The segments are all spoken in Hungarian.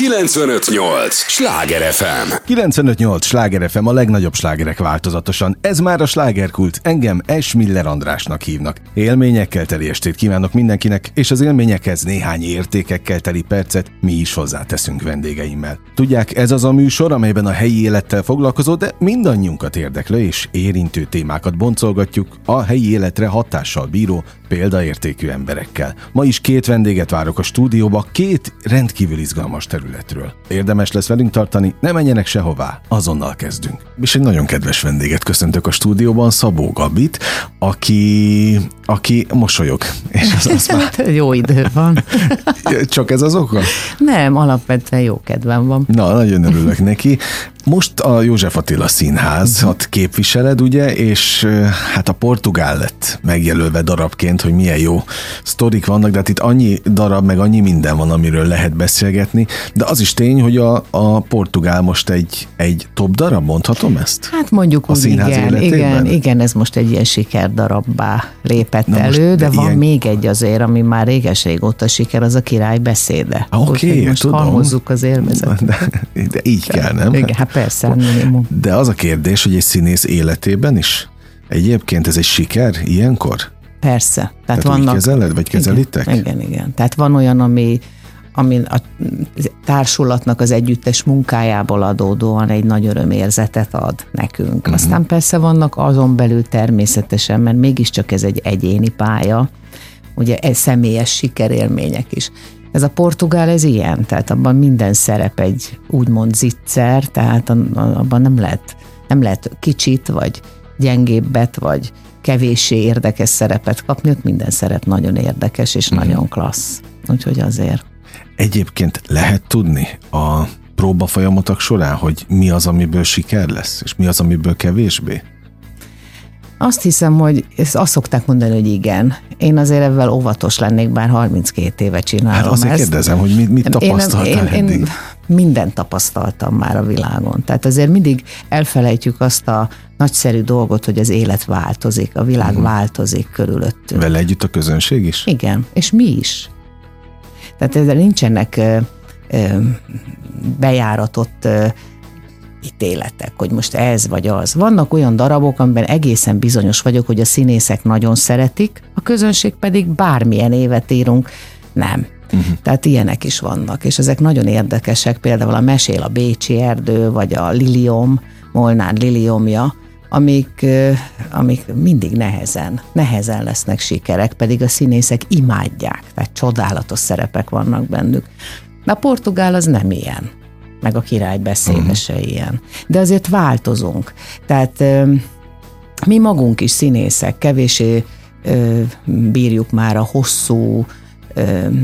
958! Sláger FM! 958! Sláger FM a legnagyobb slágerek változatosan. Ez már a slágerkult. Engem Es Miller Andrásnak hívnak. Élményekkel teli estét kívánok mindenkinek, és az élményekhez néhány értékekkel teli percet mi is hozzáteszünk vendégeimmel. Tudják, ez az a műsor, amelyben a helyi élettel foglalkozó, de mindannyiunkat érdeklő és érintő témákat boncolgatjuk a helyi életre hatással bíró példaértékű emberekkel. Ma is két vendéget várok a stúdióba, két rendkívül izgalmas területről. Érdemes lesz velünk tartani, ne menjenek sehová, azonnal kezdünk. És egy nagyon kedves vendéget köszöntök a stúdióban, Szabó Gabit, aki, aki mosolyog. És az, az már... jó idő van. Csak ez az oka? Nem, alapvetően jó kedvem van. Na, nagyon örülök neki. Most a József Attila Színházat képviseled, ugye, és hát a portugál lett megjelölve darabként, hogy milyen jó sztorik vannak, de hát itt annyi darab, meg annyi minden van, amiről lehet beszélgetni, de az is tény, hogy a, a portugál most egy, egy top darab, mondhatom ezt? Hát mondjuk a úgy, igen, igen, igen, ez most egy ilyen sikerdarabbá lépett Na elő, most, de, de van ilyen... még egy azért, ami már réges-régóta siker, az a király beszéde. Oké, okay, most tudom. halmozzuk az élvezetet. De, de így kell, nem? Igen, hát persze, minimum. De az a kérdés, hogy egy színész életében is egyébként ez egy siker ilyenkor? Persze. Tehát, Tehát vannak... kezeled, vagy kezelitek? Igen, igen, igen. Tehát van olyan, ami, ami a társulatnak az együttes munkájából adódóan egy nagy örömérzetet ad nekünk. Uh-huh. Aztán persze vannak azon belül természetesen, mert mégiscsak ez egy egyéni pálya, ugye ez személyes sikerélmények is. Ez a portugál, ez ilyen, tehát abban minden szerep egy úgymond zicser, tehát abban nem lehet, nem lehet kicsit, vagy gyengébbet, vagy kevéssé érdekes szerepet kapni, ott minden szerep nagyon érdekes és uh-huh. nagyon klassz. Úgyhogy azért. Egyébként lehet tudni a próba folyamatok során, hogy mi az, amiből siker lesz, és mi az, amiből kevésbé? Azt hiszem, hogy ezt azt szokták mondani, hogy igen. Én azért ebben óvatos lennék, bár 32 éve csinálom hát azért ezt. kérdezem, hogy mit, mit tapasztaltál én, én, eddig? Én mindent tapasztaltam már a világon. Tehát azért mindig elfelejtjük azt a nagyszerű dolgot, hogy az élet változik, a világ uh-huh. változik körülöttünk. Vele együtt a közönség is? Igen, és mi is. Tehát ezzel nincsenek bejáratott ítéletek, hogy most ez vagy az. Vannak olyan darabok, amiben egészen bizonyos vagyok, hogy a színészek nagyon szeretik, a közönség pedig bármilyen évet írunk, nem. Uh-huh. Tehát ilyenek is vannak, és ezek nagyon érdekesek, például a Mesél a Bécsi erdő, vagy a Lilium, Molnár Liliumja, amik, amik mindig nehezen, nehezen lesznek sikerek, pedig a színészek imádják, tehát csodálatos szerepek vannak bennük. De a portugál az nem ilyen meg a király beszéde se uh-huh. ilyen. De azért változunk. Tehát mi magunk is színészek, kevésé bírjuk már a hosszú,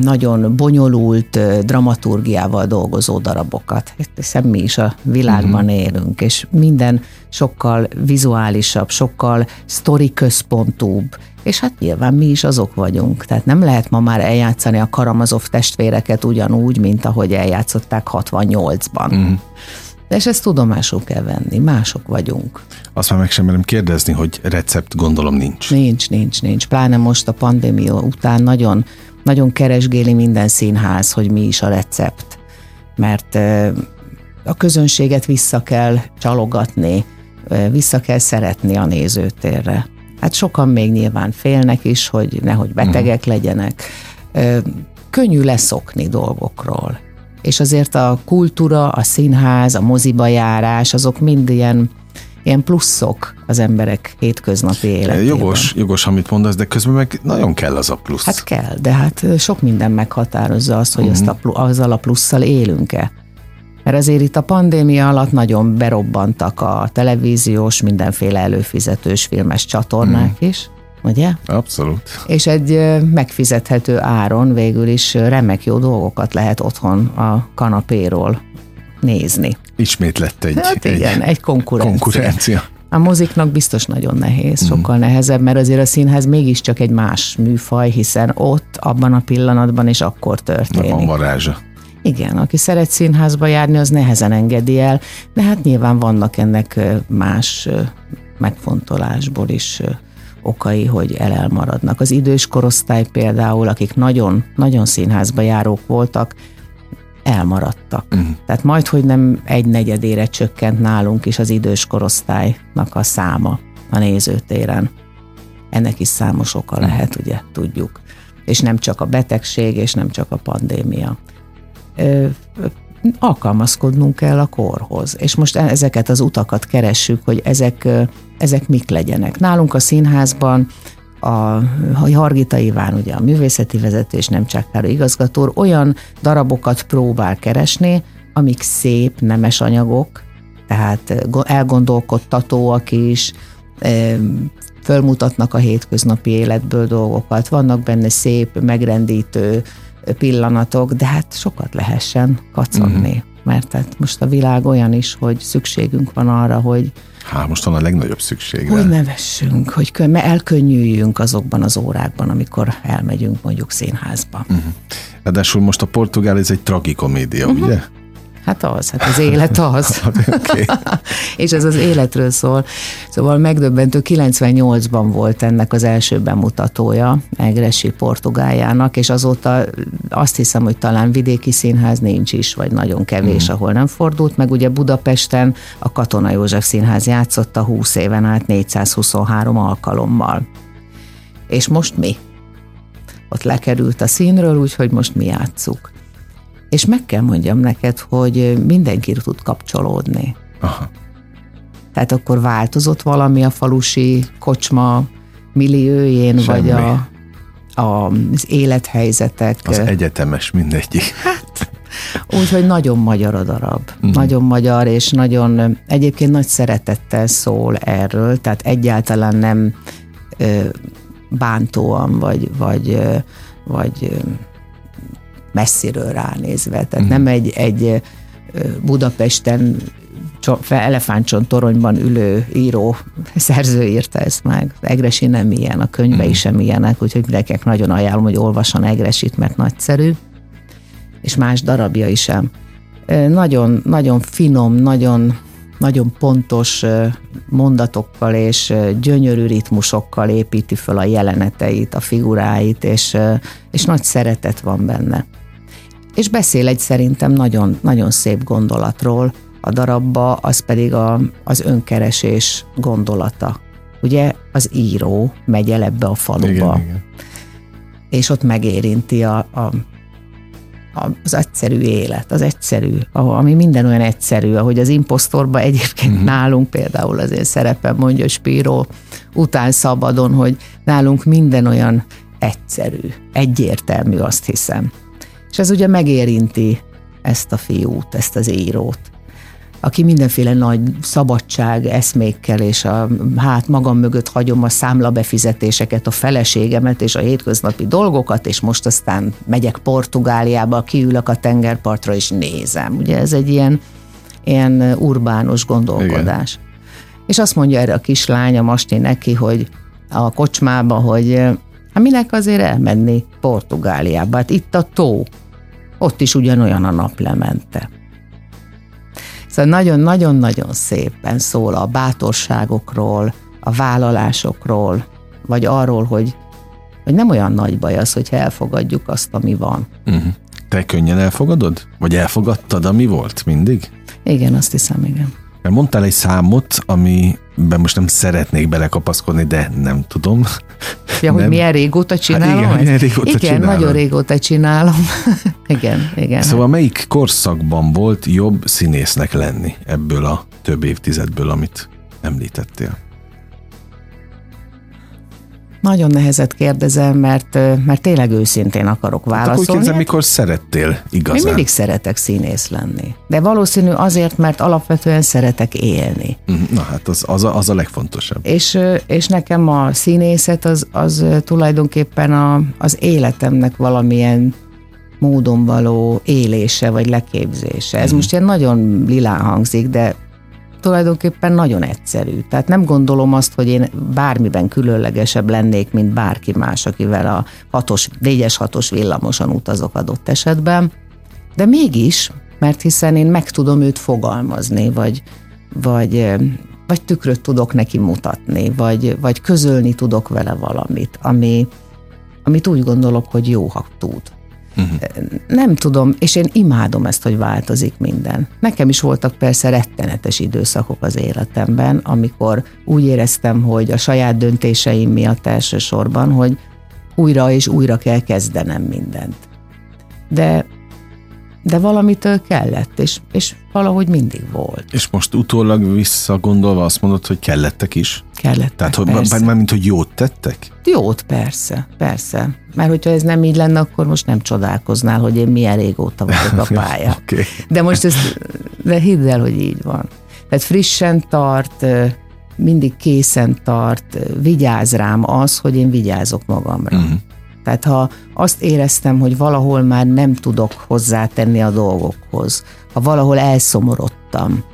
nagyon bonyolult dramaturgiával dolgozó darabokat, hiszen mi is a világban uh-huh. élünk, és minden sokkal vizuálisabb, sokkal sztori központúbb, és hát nyilván mi is azok vagyunk. Tehát nem lehet ma már eljátszani a Karamazov testvéreket ugyanúgy, mint ahogy eljátszották 68-ban. Uh-huh. De és ezt tudomásul kell venni, mások vagyunk. Azt már meg sem merem kérdezni, hogy recept gondolom nincs. Nincs, nincs, nincs. Pláne most a pandémia után nagyon nagyon keresgéli minden színház, hogy mi is a recept. Mert a közönséget vissza kell csalogatni, vissza kell szeretni a nézőtérre. Hát sokan még nyilván félnek is, hogy nehogy betegek uh-huh. legyenek. Könnyű leszokni dolgokról. És azért a kultúra, a színház, a moziba járás, azok mind ilyen ilyen pluszok az emberek hétköznapi életében. Jogos, jogos, amit mondasz, de közben meg nagyon kell az a plusz. Hát kell, de hát sok minden meghatározza azt, hogy uh-huh. azt a, azzal a plusszal élünk-e. Mert azért itt a pandémia alatt nagyon berobbantak a televíziós, mindenféle előfizetős filmes csatornák uh-huh. is, ugye? Abszolút. És egy megfizethető áron végül is remek jó dolgokat lehet otthon a kanapéról nézni. Ismét lett egy, hát igen, egy, egy konkurencia. konkurencia. A moziknak biztos nagyon nehéz, mm. sokkal nehezebb, mert azért a színház mégiscsak egy más műfaj, hiszen ott, abban a pillanatban és akkor történik. Van varázsa. Igen, aki szeret színházba járni, az nehezen engedi el, de hát nyilván vannak ennek más megfontolásból is okai, hogy elelmaradnak. Az idős korosztály például, akik nagyon, nagyon színházba járók voltak, elmaradtak. Uh-huh. Tehát majd, hogy nem egy negyedére csökkent nálunk is az idős korosztálynak a száma a nézőtéren. Ennek is számos oka uh-huh. lehet, ugye, tudjuk. És nem csak a betegség, és nem csak a pandémia. Alkalmazkodnunk kell a korhoz. És most ezeket az utakat keressük, hogy ezek, ezek mik legyenek. Nálunk a színházban a, a Hargita Iván, ugye a művészeti vezetés, nem csak igazgató, olyan darabokat próbál keresni, amik szép, nemes anyagok, tehát elgondolkodtatóak is, fölmutatnak a hétköznapi életből dolgokat, vannak benne szép, megrendítő pillanatok, de hát sokat lehessen kacagni. Uh-huh. Mert hát most a világ olyan is, hogy szükségünk van arra, hogy Hát most van a legnagyobb szükség. Hogy nevessünk, hogy elkönnyüljünk azokban az órákban, amikor elmegyünk mondjuk színházba. Uh-huh. Ráadásul most a portugál ez egy tragikomédia, uh-huh. ugye? Hát az, hát az élet az. és ez az életről szól. Szóval megdöbbentő, 98-ban volt ennek az első bemutatója, Egresi Portugáljának, és azóta azt hiszem, hogy talán vidéki színház nincs is, vagy nagyon kevés, mm. ahol nem fordult, meg ugye Budapesten a Katona József Színház játszotta 20 éven át 423 alkalommal. És most mi? Ott lekerült a színről, úgyhogy most mi játszuk és meg kell mondjam neked, hogy mindenki tud kapcsolódni. Aha. Tehát akkor változott valami a falusi kocsma milliójén, vagy a, a, az élethelyzetek. Az egyetemes mindegyik. Hát, úgyhogy nagyon magyar a darab. Mm. Nagyon magyar, és nagyon egyébként nagy szeretettel szól erről, tehát egyáltalán nem ö, bántóan, vagy, vagy, vagy messziről ránézve. Tehát mm. nem egy, egy Budapesten elefántcsont toronyban ülő író, szerző írta ezt meg. Egresi nem ilyen, a könyvei mm. sem ilyenek, úgyhogy mindenkinek nagyon ajánlom, hogy olvasson Egresit, mert nagyszerű, és más darabja is sem. Nagyon, nagyon finom, nagyon, nagyon pontos mondatokkal és gyönyörű ritmusokkal építi föl a jeleneteit, a figuráit, és, és nagy szeretet van benne és beszél egy szerintem nagyon, nagyon szép gondolatról, a darabba, az pedig a, az önkeresés gondolata. Ugye az író megy el ebbe a faluba, igen, igen. és ott megérinti a, a, a, az egyszerű élet, az egyszerű, ami minden olyan egyszerű, ahogy az imposztorban egyébként uh-huh. nálunk például az én szerepem mondja Spíró után szabadon, hogy nálunk minden olyan egyszerű, egyértelmű, azt hiszem. És ez ugye megérinti ezt a fiút, ezt az írót, aki mindenféle nagy szabadság eszmékkel, és a, hát magam mögött hagyom a számlabefizetéseket, a feleségemet és a hétköznapi dolgokat, és most aztán megyek Portugáliába, kiülök a tengerpartra, és nézem. Ugye ez egy ilyen, ilyen urbánus gondolkodás. Igen. És azt mondja erre a kislány, a Masti neki, hogy a kocsmába, hogy hát minek azért elmenni Portugáliába? Hát itt a tó, ott is ugyanolyan a naplemente. Szóval nagyon-nagyon-nagyon szépen szól a bátorságokról, a vállalásokról, vagy arról, hogy, hogy nem olyan nagy baj az, hogyha elfogadjuk azt, ami van. Uh-huh. Te könnyen elfogadod? Vagy elfogadtad, ami volt mindig? Igen, azt hiszem, igen. Mert mondtál egy számot, amiben most nem szeretnék belekapaszkodni, de nem tudom. Ja, nem. hogy milyen régóta csinálom? Hát igen, milyen régóta igen csinálom. nagyon régóta csinálom. igen, igen. Szóval melyik korszakban volt jobb színésznek lenni ebből a több évtizedből, amit említettél? Nagyon nehezet kérdezel, mert, mert tényleg őszintén akarok válaszolni. Hát akkor kérdezem, mikor szerettél igazán? Én mindig szeretek színész lenni. De valószínű azért, mert alapvetően szeretek élni. Mhm, na hát az, az, a, az a legfontosabb. És, és nekem a színészet az, az tulajdonképpen a, az életemnek valamilyen módon való élése vagy leképzése. Ez mm. most ilyen nagyon lilán hangzik, de tulajdonképpen nagyon egyszerű. Tehát nem gondolom azt, hogy én bármiben különlegesebb lennék, mint bárki más, akivel a hatos, négyes hatos villamosan utazok adott esetben. De mégis, mert hiszen én meg tudom őt fogalmazni, vagy, vagy, vagy tükröt tudok neki mutatni, vagy, vagy közölni tudok vele valamit, ami, amit úgy gondolok, hogy jó, ha tud. Uh-huh. Nem tudom, és én imádom ezt, hogy változik minden. Nekem is voltak persze rettenetes időszakok az életemben, amikor úgy éreztem, hogy a saját döntéseim miatt elsősorban, hogy újra és újra kell kezdenem mindent. De de valamitől kellett, és, és valahogy mindig volt. És most utólag visszagondolva azt mondod, hogy kellettek is? Kellettek, Tehát, hogy, már, már mint hogy jót tettek? Jót, persze, persze. Mert hogyha ez nem így lenne, akkor most nem csodálkoznál, hogy én milyen régóta vagyok a pálya. okay. De most ez, de hidd el, hogy így van. Tehát frissen tart, mindig készen tart, vigyáz rám az, hogy én vigyázok magamra. Uh-huh. Tehát ha azt éreztem, hogy valahol már nem tudok hozzátenni a dolgokhoz, ha valahol elszomorodtam,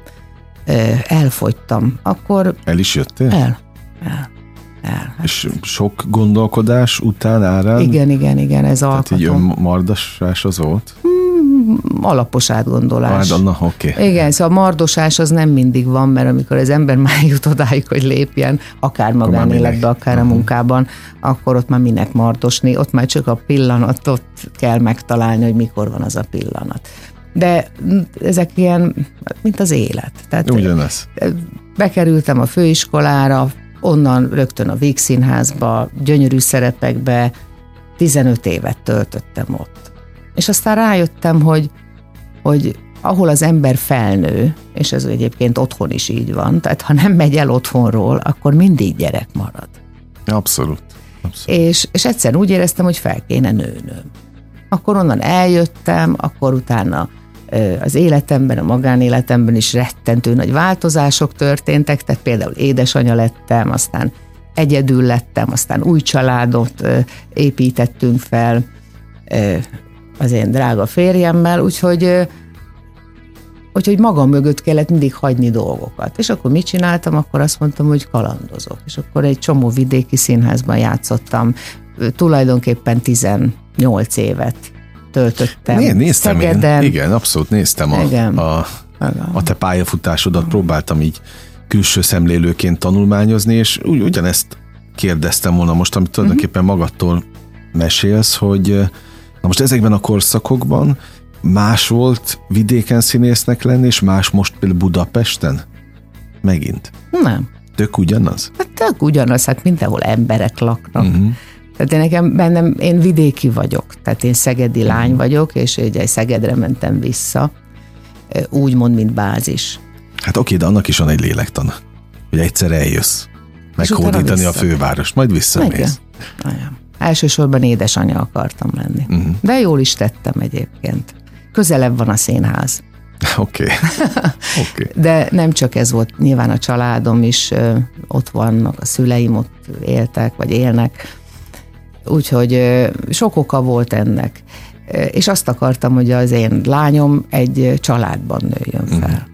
elfogytam, akkor... El is jöttél? El. El. El. És sok gondolkodás után árán? Igen, igen, igen, ez Tehát így önmardasás az volt? Alapos átgondolás. Ah, na, okay. Igen, szóval a mardosás az nem mindig van, mert amikor az ember már jut odáig, hogy lépjen, akár magánéletbe, akár a munkában, akkor ott már minek mardosni, ott már csak a pillanatot kell megtalálni, hogy mikor van az a pillanat. De ezek ilyen, mint az élet. Tehát Ugyanez. Bekerültem a főiskolára, onnan rögtön a Vígszínházba, gyönyörű szerepekbe, 15 évet töltöttem ott. És aztán rájöttem, hogy, hogy ahol az ember felnő, és ez egyébként otthon is így van, tehát ha nem megy el otthonról, akkor mindig gyerek marad. Abszolút. Abszolút. És, és egyszerűen úgy éreztem, hogy fel kéne nőnöm. Akkor onnan eljöttem, akkor utána az életemben, a magánéletemben is rettentő nagy változások történtek, tehát például édesanya lettem, aztán egyedül lettem, aztán új családot építettünk fel az én drága férjemmel, úgyhogy Úgyhogy magam mögött kellett mindig hagyni dolgokat. És akkor mit csináltam? Akkor azt mondtam, hogy kalandozok. És akkor egy csomó vidéki színházban játszottam, tulajdonképpen 18 évet töltöttem. Né, néztem Szegeden. én, igen, abszolút néztem a, igen. a, a te pályafutásodat, próbáltam így külső szemlélőként tanulmányozni, és ugy, ugyanezt kérdeztem volna most, amit tulajdonképpen magadtól mesélsz, hogy na most ezekben a korszakokban más volt vidéken színésznek lenni, és más most például Budapesten? Megint. Nem. Tök ugyanaz? Hát tök ugyanaz, hát mindenhol emberek laknak. Uh-huh. Tehát én nekem bennem, én vidéki vagyok, tehát én szegedi uh-huh. lány vagyok, és egy Szegedre mentem vissza, úgymond, mint bázis. Hát oké, de annak is van egy lélektan, hogy egyszer eljössz, meghódítani a fővárost, majd visszamész. Igen. Elsősorban édesanyja akartam lenni. Uh-huh. De jól is tettem egyébként közelebb van a színház. Oké. Okay. okay. De nem csak ez volt, nyilván a családom is ott vannak, a szüleim ott éltek, vagy élnek, úgyhogy sok oka volt ennek. És azt akartam, hogy az én lányom egy családban nőjön fel. Uh-huh.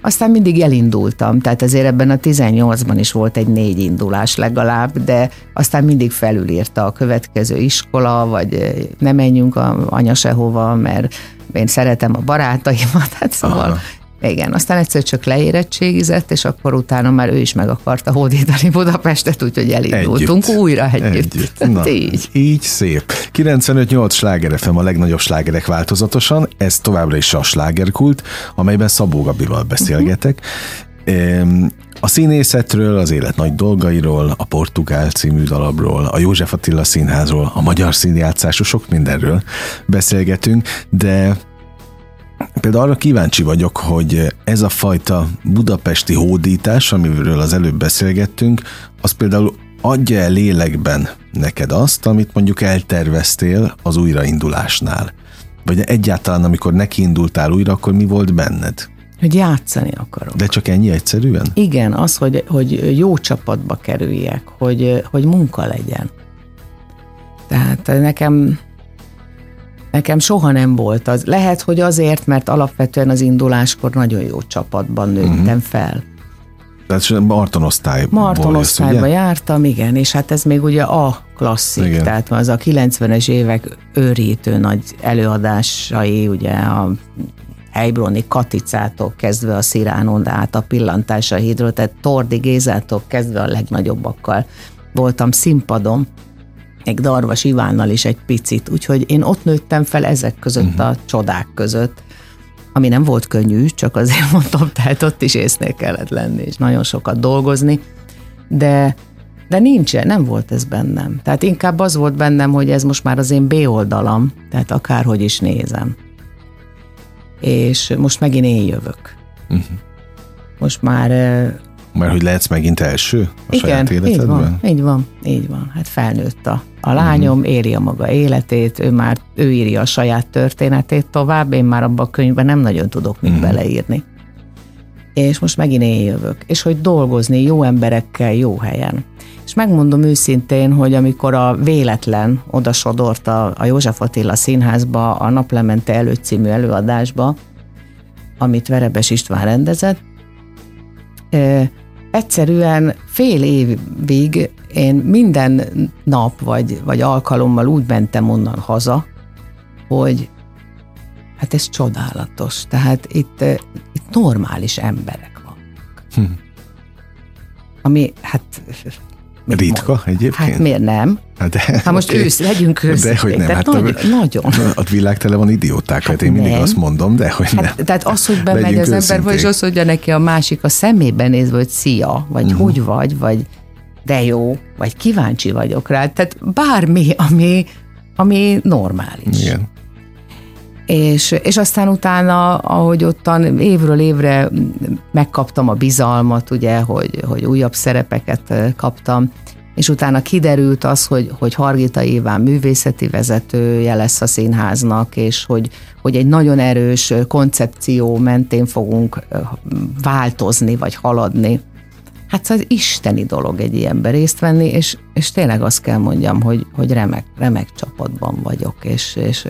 Aztán mindig elindultam, tehát azért ebben a 18-ban is volt egy négy indulás legalább, de aztán mindig felülírta a következő iskola, vagy ne menjünk a anya sehova, mert én szeretem a barátaimat, hát szóval Aha. Igen, aztán egyszer csak leérettségizett, és akkor utána már ő is meg akarta hódítani Budapestet, úgyhogy elindultunk együtt. újra együtt. együtt. Na, így. így szép. 95-8 sláger FM a legnagyobb slágerek változatosan, ez továbbra is a slágerkult, amelyben Szabó Gabival beszélgetek. Uh-huh. A színészetről, az élet nagy dolgairól, a Portugál című dalabról, a József Attila színházról, a magyar színjátszásról, sok mindenről beszélgetünk, de Például arra kíváncsi vagyok, hogy ez a fajta budapesti hódítás, amiről az előbb beszélgettünk, az például adja el lélekben neked azt, amit mondjuk elterveztél az újraindulásnál? Vagy egyáltalán, amikor nekiindultál újra, akkor mi volt benned? Hogy játszani akarok. De csak ennyi egyszerűen? Igen, az, hogy, hogy jó csapatba kerüljek, hogy, hogy munka legyen. Tehát nekem Nekem soha nem volt az. Lehet, hogy azért, mert alapvetően az induláskor nagyon jó csapatban nőttem uh-huh. fel. Tehát Marton osztályban Marton osztályba jártam, igen, és hát ez még ugye a klasszik, igen. tehát az a 90-es évek őrítő nagy előadásai, ugye a Heibroni Katicától kezdve a Sziránon át a pillantása hídról, tehát Tordi Gézától kezdve a legnagyobbakkal voltam színpadon, még Darvas Ivánnal is egy picit, úgyhogy én ott nőttem fel ezek között uh-huh. a csodák között, ami nem volt könnyű, csak azért mondtam, tehát ott is észnél kellett lenni, és nagyon sokat dolgozni, de de nincs, nem volt ez bennem. Tehát inkább az volt bennem, hogy ez most már az én B oldalam, tehát akárhogy is nézem. És most megint én jövök. Uh-huh. Most már mert hogy lehetsz megint első a Igen, saját életedben? így van, így van, így van. Hát felnőtt a, a lányom, uh-huh. éri a maga életét, ő már, ő írja a saját történetét tovább, én már abban a könyvben nem nagyon tudok mit uh-huh. beleírni. És most megint én jövök. És hogy dolgozni jó emberekkel, jó helyen. És megmondom őszintén, hogy amikor a véletlen odasodort a, a József Attila színházba, a Naplemente előtt című előadásba, amit Verebes István rendezett, egyszerűen fél évig én minden nap vagy, vagy alkalommal úgy mentem onnan haza, hogy hát ez csodálatos. Tehát itt, itt normális emberek vannak. Hm. Ami hát Ritka mond? egyébként? Hát miért nem? Hát, de, hát most okay. ősz, legyünk őszintén. De hogy nem, hát nagy, a, nagyon. A világ tele van idióták, hát én mindig nem. azt mondom, de hogy hát, nem. Tehát az, hogy bemegy legyünk az őszintén. ember, vagy az, hogy neki a másik a szemébe nézve, hogy szia, vagy uh-huh. hogy vagy, vagy de jó, vagy kíváncsi vagyok rá. Tehát bármi, ami, ami normális. Igen. És, és aztán utána, ahogy ottan évről évre megkaptam a bizalmat, ugye, hogy, hogy újabb szerepeket kaptam, és utána kiderült az, hogy, hogy Hargita Iván művészeti vezetője lesz a színháznak, és hogy, hogy egy nagyon erős koncepció mentén fogunk változni, vagy haladni. Hát az isteni dolog egy ilyenben részt venni, és, és tényleg azt kell mondjam, hogy, hogy remek, remek csapatban vagyok, és, és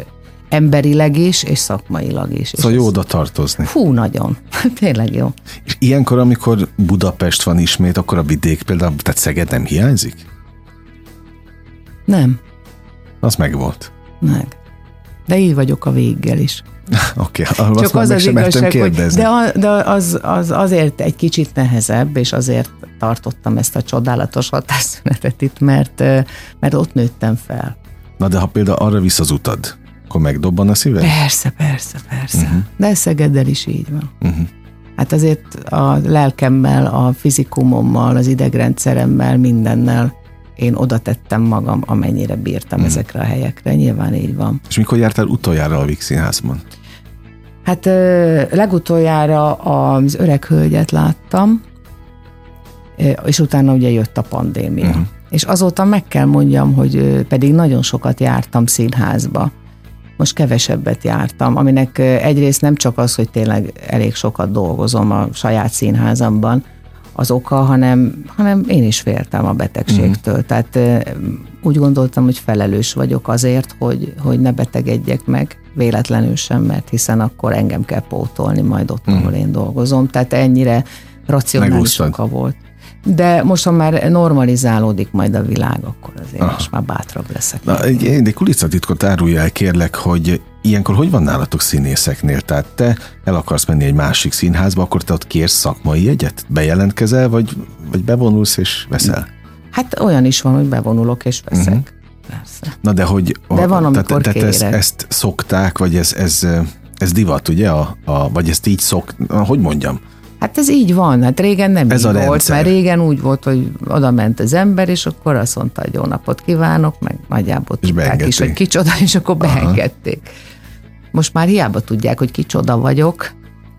emberileg is, és szakmailag is. Szóval jó oda tartozni. Fú, nagyon. Tényleg jó. És ilyenkor, amikor Budapest van ismét, akkor a vidék például, tehát Szeged nem hiányzik? Nem. Az meg volt. Meg. De így vagyok a véggel is. Oké, okay, Csak az az igazság, hogy de, de az, az azért egy kicsit nehezebb, és azért tartottam ezt a csodálatos hatásszünetet itt, mert, mert ott nőttem fel. Na de ha például arra visz az utad, akkor megdobban a szíved? Persze, persze, persze. Uh-huh. De Szegeddel is így van. Uh-huh. Hát azért a lelkemmel, a fizikumommal, az idegrendszeremmel, mindennel én oda tettem magam, amennyire bírtam uh-huh. ezekre a helyekre. Nyilván így van. És mikor jártál utoljára a Vix Színházban? Hát legutoljára az öreg hölgyet láttam, és utána ugye jött a pandémia. Uh-huh. És azóta meg kell mondjam, hogy pedig nagyon sokat jártam színházba most kevesebbet jártam, aminek egyrészt nem csak az, hogy tényleg elég sokat dolgozom a saját színházamban, az oka, hanem, hanem én is féltem a betegségtől. Mm. Tehát úgy gondoltam, hogy felelős vagyok azért, hogy, hogy ne betegedjek meg véletlenül sem, mert hiszen akkor engem kell pótolni majd ott, mm. ahol én dolgozom. Tehát ennyire racionális oka volt. De most, ha már normalizálódik majd a világ, akkor azért Aha. most már bátrabb leszek. Na, egy, egy kulisszatitkot árulj el, kérlek, hogy ilyenkor hogy van nálatok színészeknél? Tehát te el akarsz menni egy másik színházba, akkor te ott kérsz szakmai jegyet? Bejelentkezel, vagy, vagy bevonulsz és veszel? Hát olyan is van, hogy bevonulok és veszek. Uh-huh. Persze. Na de hogy... De van, amikor tehát, tehát ezt, ezt szokták, vagy ez, ez, ez divat, ugye? A, a, vagy ezt így szok... Hogy mondjam? Hát ez így van, hát régen nem ez így a volt, mert régen úgy volt, hogy oda ment az ember, és akkor azt mondta, hogy jó napot kívánok, meg nagyjából és tudták is, hogy kicsoda, és akkor Aha. beengedték. Most már hiába tudják, hogy kicsoda vagyok,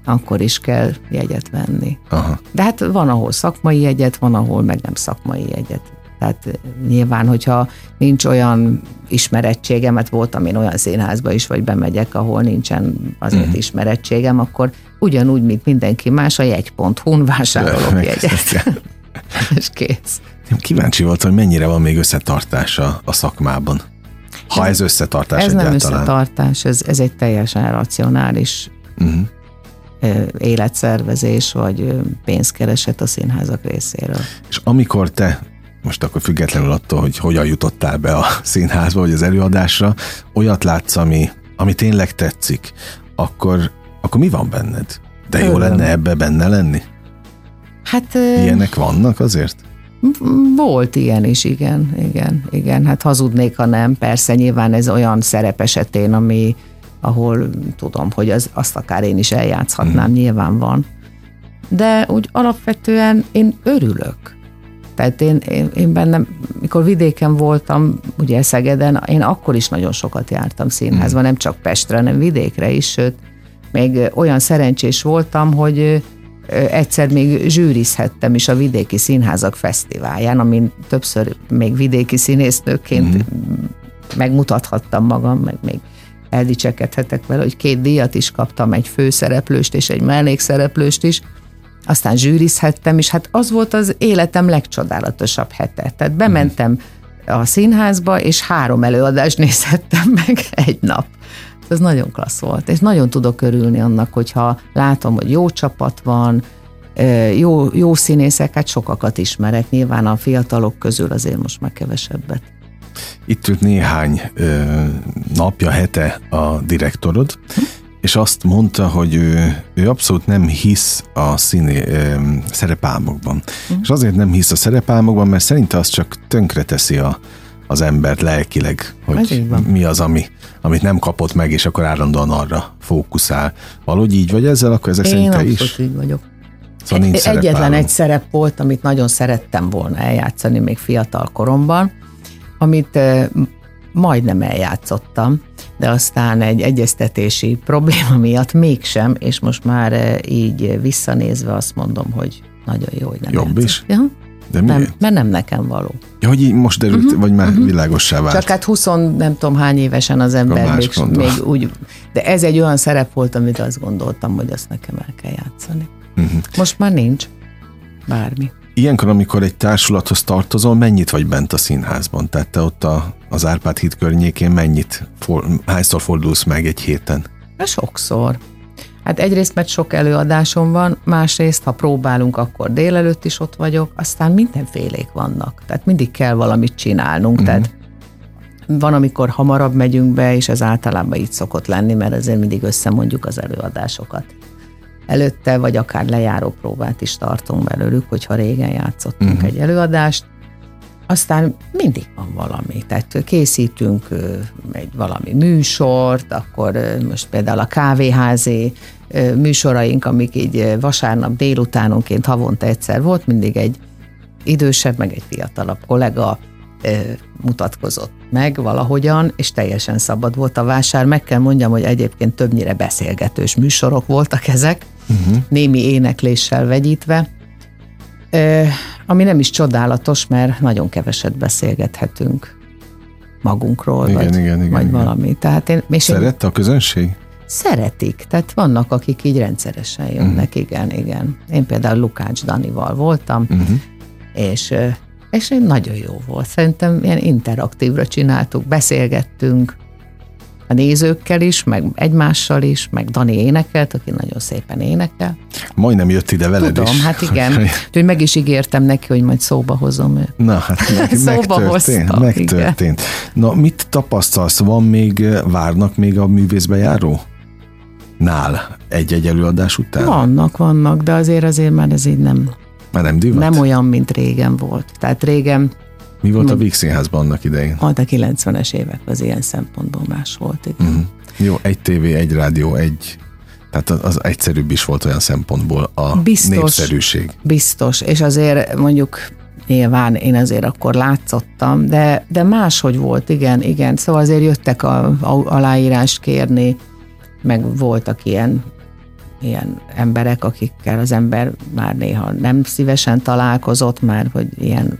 akkor is kell jegyet venni. Aha. De hát van, ahol szakmai jegyet, van, ahol meg nem szakmai jegyet. Tehát nyilván, hogyha nincs olyan ismerettségem, mert voltam én olyan színházba is, vagy bemegyek, ahol nincsen azért mm. ismerettségem, akkor ugyanúgy, mint mindenki más, a jegy.hu-n vásárolok jegyet. És kész. Én kíváncsi voltam, hogy mennyire van még összetartása a szakmában. Ha ez, ez összetartás Ez egyáltalán. nem összetartás, ez, ez egy teljesen racionális uh-huh. életszervezés, vagy pénzkereset a színházak részéről. És amikor te most akkor függetlenül attól, hogy hogyan jutottál be a színházba, vagy az előadásra, olyat látsz, ami, ami tényleg tetszik, akkor, akkor mi van benned? De jó lenne ebbe benne lenni? Hát... Ilyenek vannak azért? Volt ilyen is, igen, igen, igen. Hát hazudnék, ha nem. Persze nyilván ez olyan szerep esetén, ami, ahol tudom, hogy az, azt akár én is eljátszhatnám, hmm. nyilván van. De úgy alapvetően én örülök. Tehát én, én, én bennem, mikor vidéken voltam, ugye Szegeden, én akkor is nagyon sokat jártam színházba, hmm. nem csak Pestre, hanem vidékre is, sőt, még olyan szerencsés voltam, hogy egyszer még zsűrizhettem is a Vidéki Színházak Fesztiválján, amin többször még vidéki színésznőként mm. megmutathattam magam, meg még eldicsekedhetek vele, hogy két díjat is kaptam, egy főszereplőst és egy mellékszereplőst is, aztán zsűrizhettem, és hát az volt az életem legcsodálatosabb hete. Tehát bementem a színházba, és három előadást nézhettem meg egy nap. Ez nagyon klassz volt, és nagyon tudok örülni annak, hogyha látom, hogy jó csapat van, jó, jó színészek, hát sokakat ismerek, nyilván a fiatalok közül azért most már kevesebbet. Itt ült néhány ö, napja, hete a direktorod, hm? És azt mondta, hogy ő, ő abszolút nem hisz a színé ö, szerepálmokban. Hm. És azért nem hisz a szerepálmokban, mert szerinte az csak tönkreteszi a, az embert lelkileg, hogy mi az, ami, amit nem kapott meg, és akkor állandóan arra fókuszál. Valahogy így vagy ezzel, akkor ezek szerint te is? így vagyok. Szóval nincs Egyetlen egy szerep volt, amit nagyon szerettem volna eljátszani még fiatal koromban, amit majdnem eljátszottam, de aztán egy egyeztetési probléma miatt mégsem, és most már így visszanézve azt mondom, hogy nagyon jó, hogy nem Jobb játszott. is? Ja? De nem, mert nem nekem való. Ja, hogy így most derült, uh-huh, vagy már uh-huh. világossá vált. Csak hát 20 nem tudom hány évesen az ember még, még úgy, de ez egy olyan szerep volt, amit azt gondoltam, hogy azt nekem el kell játszani. Uh-huh. Most már nincs bármi. Ilyenkor, amikor egy társulathoz tartozol, mennyit vagy bent a színházban? Tehát te ott a, az Árpád híd környékén mennyit, for, hányszor fordulsz meg egy héten? Sokszor. Hát egyrészt, mert sok előadásom van, másrészt, ha próbálunk, akkor délelőtt is ott vagyok, aztán mindenfélék vannak. Tehát mindig kell valamit csinálnunk. Mm-hmm. Tehát van, amikor hamarabb megyünk be, és ez általában így szokott lenni, mert ezért mindig összemondjuk az előadásokat. Előtte, vagy akár lejáró próbát is tartunk belőlük, hogyha régen játszottunk uh-huh. egy előadást, aztán mindig van valami. Tehát készítünk egy valami műsort, akkor most például a kávéházi műsoraink, amik így vasárnap délutánonként havonta egyszer volt, mindig egy idősebb, meg egy fiatalabb kollega mutatkozott meg valahogyan, és teljesen szabad volt a vásár. Meg kell mondjam, hogy egyébként többnyire beszélgetős műsorok voltak ezek, uh-huh. némi énekléssel vegyítve, ami nem is csodálatos, mert nagyon keveset beszélgethetünk magunkról, igen, vagy, igen, igen, vagy igen. valami. Tehát én, és Szerette a közönség? Szeretik, tehát vannak, akik így rendszeresen jönnek, uh-huh. igen, igen. Én például Lukács Danival voltam, uh-huh. és és nagyon jó volt. Szerintem ilyen interaktívra csináltuk, beszélgettünk, a nézőkkel is, meg egymással is, meg Dani énekelt, aki nagyon szépen énekel. Majdnem jött ide veled Tudom, is. hát igen. Úgyhogy meg is ígértem neki, hogy majd szóba hozom őt. Na, hát meg, szóba megtörtént. Hoztam, megtörtént. Igen. Na, mit tapasztalsz? Van még, várnak még a művészbe járó? Nál egy-egy előadás után? Vannak, vannak, de azért azért már ez így nem, már nem divat? Nem olyan, mint régen volt. Tehát régen mi volt a Víg Színházban annak idején? A 90-es évek az ilyen szempontból más volt. Igen. Uh-huh. Jó, egy tévé, egy rádió, egy... Tehát az egyszerűbb is volt olyan szempontból a biztos, népszerűség. Biztos, és azért mondjuk nyilván én azért akkor látszottam, de, de máshogy volt, igen, igen. Szóval azért jöttek a, a aláírást kérni, meg voltak ilyen ilyen emberek, akikkel az ember már néha nem szívesen találkozott, már hogy ilyen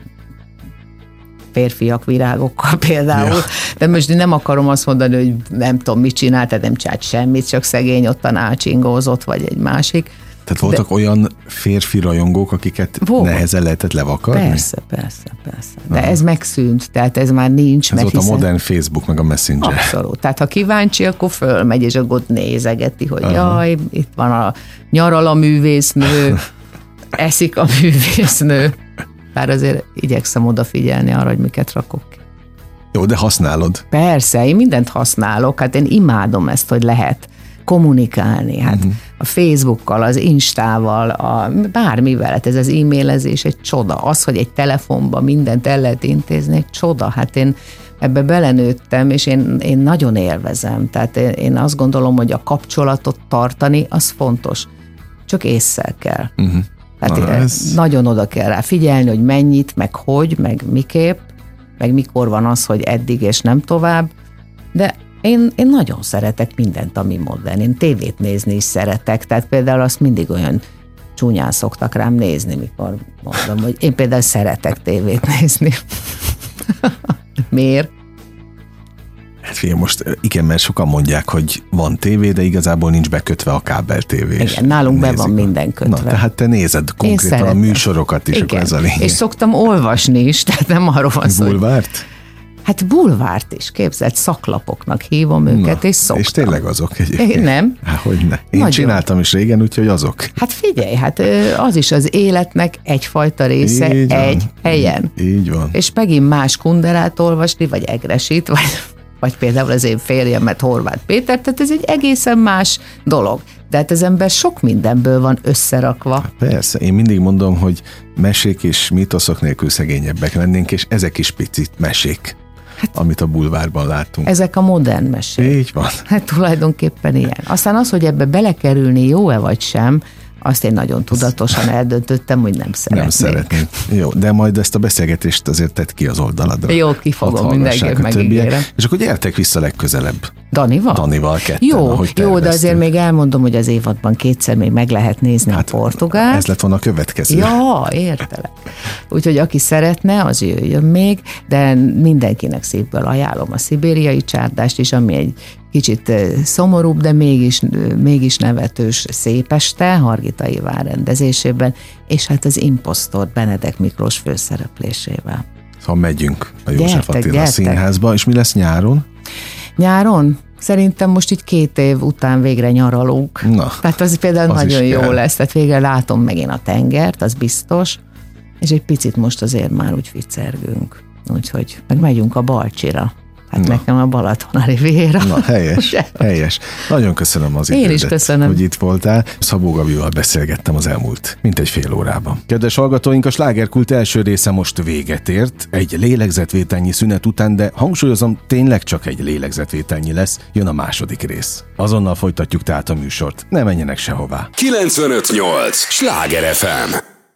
férfiak virágokkal például. Ja. De most nem akarom azt mondani, hogy nem tudom, mit csinált, tehát nem csinált semmit, csak szegény ottan ácsingózott, vagy egy másik. Tehát voltak De, olyan férfi rajongók, akiket volt. nehezen lehetett levakarni? Persze, persze, persze. De Aha. ez megszűnt, tehát ez már nincs. Ez mert volt hiszen... a modern Facebook, meg a Messenger. Abszolút. Tehát ha kíváncsi, akkor fölmegy, és akkor nézegeti, hogy Aha. jaj, itt van a nyaral a művésznő, eszik a művésznő. Bár azért igyekszem odafigyelni arra, hogy miket rakok ki. Jó, de használod? Persze, én mindent használok, hát én imádom ezt, hogy lehet kommunikálni. Hát uh-huh. a Facebookkal, az Instával, a, bármivel, hát ez az e-mailezés egy csoda. Az, hogy egy telefonban mindent el lehet intézni, egy csoda. Hát én ebbe belenőttem, és én, én nagyon élvezem. Tehát én, én azt gondolom, hogy a kapcsolatot tartani, az fontos. Csak észszel kell. Uh-huh. Hát Na, ez... nagyon oda kell rá figyelni, hogy mennyit, meg hogy, meg miképp, meg mikor van az, hogy eddig és nem tovább, de én, én nagyon szeretek mindent, ami modern. Én tévét nézni is szeretek, tehát például azt mindig olyan csúnyán szoktak rám nézni, mikor mondom, hogy én például szeretek tévét nézni. Miért? Hát figyelj, most igen, mert sokan mondják, hogy van tévé, de igazából nincs bekötve a kábel tévé. Igen, nálunk Nézik. be van minden kötve. Na, tehát te nézed konkrétan a műsorokat is, igen. akkor ez a lényeg. És szoktam olvasni is, tehát nem arról van szó. Bulvárt? Hát bulvárt is, képzelt, szaklapoknak hívom őket, Na, és szoktam. És tényleg azok egyébként. Én nem. Há, hogy ne. Én Nagyon. csináltam is régen, úgyhogy azok. Hát figyelj, hát az is az életnek egyfajta része így egy van. helyen. Így van. És megint más kunderát olvasni, vagy egresit, vagy vagy például az én férjemet, Horváth Péter, tehát ez egy egészen más dolog. De hát az ember sok mindenből van összerakva. Hát persze, én mindig mondom, hogy mesék és mítoszok nélkül szegényebbek lennénk, és ezek is picit mesék. Hát, amit a bulvárban látunk. Ezek a modern mesék. Így van. Hát tulajdonképpen ilyen. Aztán az, hogy ebbe belekerülni jó-e vagy sem, azt én nagyon tudatosan eldöntöttem, hogy nem szeretnék. Nem szeretnék. Jó, de majd ezt a beszélgetést azért tedd ki az oldaladra. Jó, kifogom, mindenképp megígérem. És akkor gyertek vissza legközelebb. Danival? Danival ketten, Jó, jó, de azért még elmondom, hogy az évadban kétszer még meg lehet nézni hát, a portugál. Ez lett volna a következő. Ja, értelek. Úgyhogy aki szeretne, az jöjjön még, de mindenkinek szívből ajánlom a szibériai csárdást is, ami egy kicsit szomorúbb, de mégis, mégis nevetős szépeste, Hargitai vár rendezésében, és hát az imposztor Benedek Miklós főszereplésével. Szóval megyünk a József Attila gyertek. színházba, és mi lesz nyáron? Nyáron? Szerintem most így két év után végre nyaralunk. Na, tehát az például az nagyon jó kell. lesz, tehát végre látom megint a tengert, az biztos, és egy picit most azért már úgy viccergünk. Úgyhogy meg megyünk a Balcsira. Hát Na. nekem a Balaton a Riviera. Na, helyes, helyes. Nagyon köszönöm az idődet, Én is köszönöm. hogy itt voltál. Szabó Gabival beszélgettem az elmúlt, mint egy fél órában. Kedves hallgatóink, a slágerkult első része most véget ért, egy lélegzetvételnyi szünet után, de hangsúlyozom, tényleg csak egy lélegzetvételnyi lesz, jön a második rész. Azonnal folytatjuk tehát a műsort. Ne menjenek sehová. 958! Sláger FM!